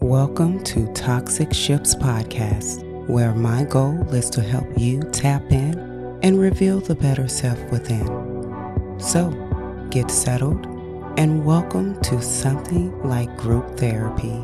Welcome to Toxic Ships Podcast, where my goal is to help you tap in and reveal the better self within. So, get settled and welcome to something like group therapy.